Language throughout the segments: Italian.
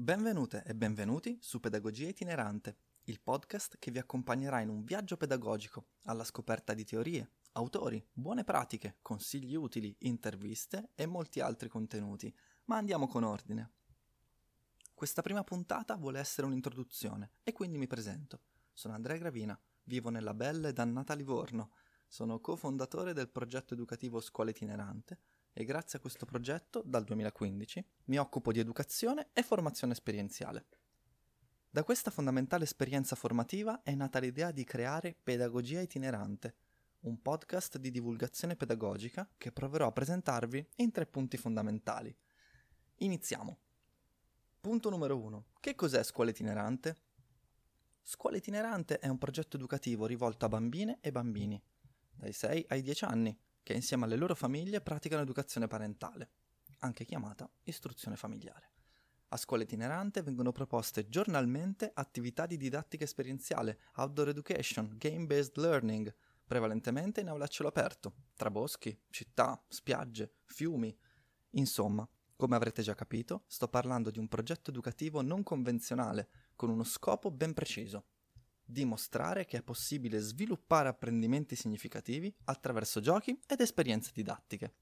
Benvenute e benvenuti su Pedagogia Itinerante, il podcast che vi accompagnerà in un viaggio pedagogico alla scoperta di teorie, autori, buone pratiche, consigli utili, interviste e molti altri contenuti. Ma andiamo con ordine. Questa prima puntata vuole essere un'introduzione e quindi mi presento. Sono Andrea Gravina, vivo nella bella e dannata Livorno. Sono cofondatore del progetto educativo Scuola Itinerante e grazie a questo progetto, dal 2015, mi occupo di educazione e formazione esperienziale. Da questa fondamentale esperienza formativa è nata l'idea di creare Pedagogia Itinerante, un podcast di divulgazione pedagogica che proverò a presentarvi in tre punti fondamentali. Iniziamo. Punto numero 1. Che cos'è Scuola Itinerante? Scuola Itinerante è un progetto educativo rivolto a bambine e bambini, dai 6 ai 10 anni, che insieme alle loro famiglie praticano educazione parentale, anche chiamata istruzione familiare. A scuola itinerante vengono proposte giornalmente attività di didattica esperienziale, outdoor education, game-based learning, prevalentemente in aula a cielo aperto, tra boschi, città, spiagge, fiumi. Insomma, come avrete già capito, sto parlando di un progetto educativo non convenzionale, con uno scopo ben preciso, dimostrare che è possibile sviluppare apprendimenti significativi attraverso giochi ed esperienze didattiche.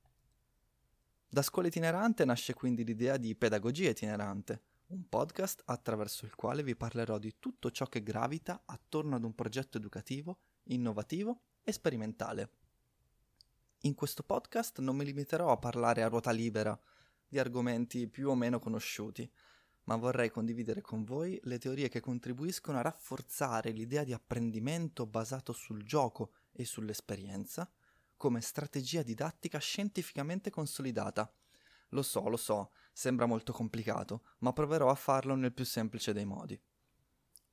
Da Scuola Itinerante nasce quindi l'idea di Pedagogia Itinerante, un podcast attraverso il quale vi parlerò di tutto ciò che gravita attorno ad un progetto educativo, innovativo e sperimentale. In questo podcast non mi limiterò a parlare a ruota libera di argomenti più o meno conosciuti, ma vorrei condividere con voi le teorie che contribuiscono a rafforzare l'idea di apprendimento basato sul gioco e sull'esperienza come strategia didattica scientificamente consolidata. Lo so, lo so, sembra molto complicato, ma proverò a farlo nel più semplice dei modi.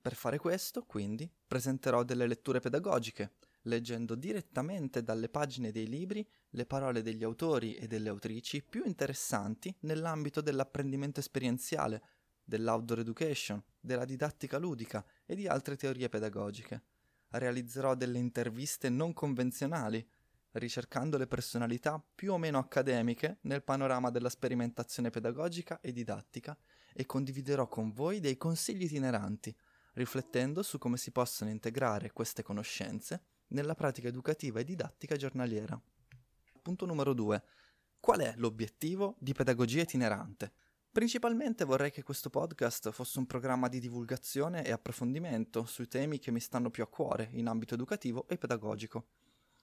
Per fare questo, quindi, presenterò delle letture pedagogiche, leggendo direttamente dalle pagine dei libri le parole degli autori e delle autrici più interessanti nell'ambito dell'apprendimento esperienziale, dell'outdoor education, della didattica ludica e di altre teorie pedagogiche. Realizzerò delle interviste non convenzionali, ricercando le personalità più o meno accademiche nel panorama della sperimentazione pedagogica e didattica e condividerò con voi dei consigli itineranti, riflettendo su come si possono integrare queste conoscenze nella pratica educativa e didattica giornaliera. Punto numero 2. Qual è l'obiettivo di pedagogia itinerante? Principalmente vorrei che questo podcast fosse un programma di divulgazione e approfondimento sui temi che mi stanno più a cuore in ambito educativo e pedagogico.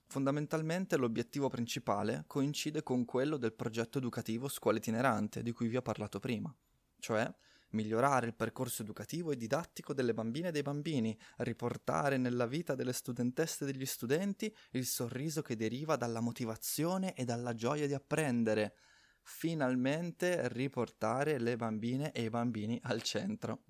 Fondamentalmente l'obiettivo principale coincide con quello del progetto educativo Scuola Itinerante di cui vi ho parlato prima, cioè migliorare il percorso educativo e didattico delle bambine e dei bambini, riportare nella vita delle studentesse e degli studenti il sorriso che deriva dalla motivazione e dalla gioia di apprendere, finalmente riportare le bambine e i bambini al centro.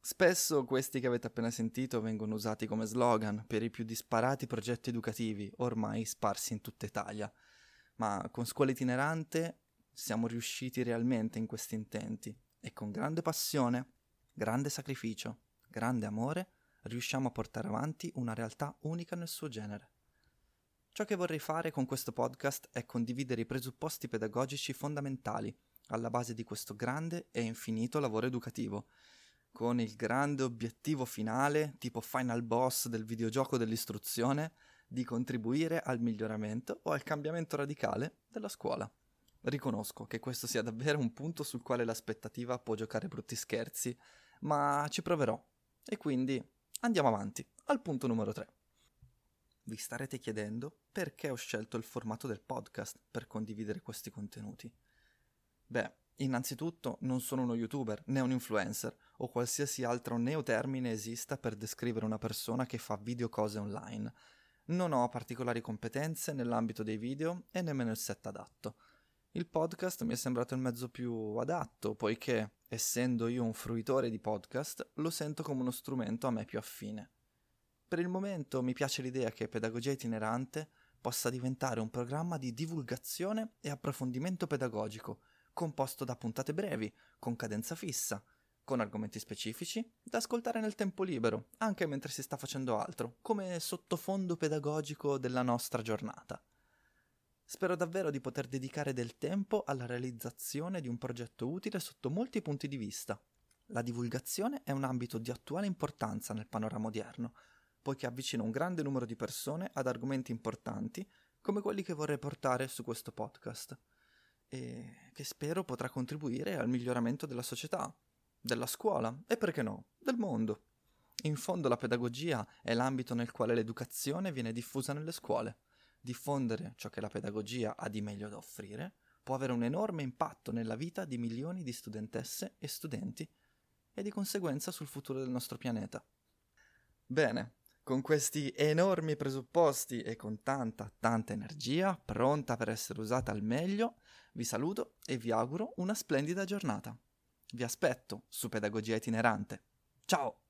Spesso questi che avete appena sentito vengono usati come slogan per i più disparati progetti educativi ormai sparsi in tutta Italia, ma con scuola itinerante siamo riusciti realmente in questi intenti e con grande passione, grande sacrificio, grande amore riusciamo a portare avanti una realtà unica nel suo genere. Ciò che vorrei fare con questo podcast è condividere i presupposti pedagogici fondamentali alla base di questo grande e infinito lavoro educativo, con il grande obiettivo finale, tipo final boss del videogioco dell'istruzione, di contribuire al miglioramento o al cambiamento radicale della scuola. Riconosco che questo sia davvero un punto sul quale l'aspettativa può giocare brutti scherzi, ma ci proverò. E quindi andiamo avanti, al punto numero 3. Vi starete chiedendo perché ho scelto il formato del podcast per condividere questi contenuti. Beh, innanzitutto non sono uno youtuber né un influencer o qualsiasi altro neotermine esista per descrivere una persona che fa video cose online. Non ho particolari competenze nell'ambito dei video e nemmeno il set adatto. Il podcast mi è sembrato il mezzo più adatto, poiché, essendo io un fruitore di podcast, lo sento come uno strumento a me più affine. Per il momento mi piace l'idea che Pedagogia itinerante possa diventare un programma di divulgazione e approfondimento pedagogico, composto da puntate brevi, con cadenza fissa, con argomenti specifici, da ascoltare nel tempo libero, anche mentre si sta facendo altro, come sottofondo pedagogico della nostra giornata. Spero davvero di poter dedicare del tempo alla realizzazione di un progetto utile sotto molti punti di vista, La divulgazione è un ambito di attuale importanza nel panorama odierno, poiché avvicina un grande numero di persone ad argomenti importanti come quelli che vorrei portare su questo podcast e che spero potrà contribuire al miglioramento della società, della scuola e perché no, del mondo. In fondo la pedagogia è l'ambito nel quale l'educazione viene diffusa nelle scuole. Diffondere ciò che la pedagogia ha di meglio da offrire può avere un enorme impatto nella vita di milioni di studentesse e studenti e di conseguenza sul futuro del nostro pianeta. Bene, con questi enormi presupposti e con tanta, tanta energia, pronta per essere usata al meglio, vi saluto e vi auguro una splendida giornata. Vi aspetto su Pedagogia Itinerante. Ciao!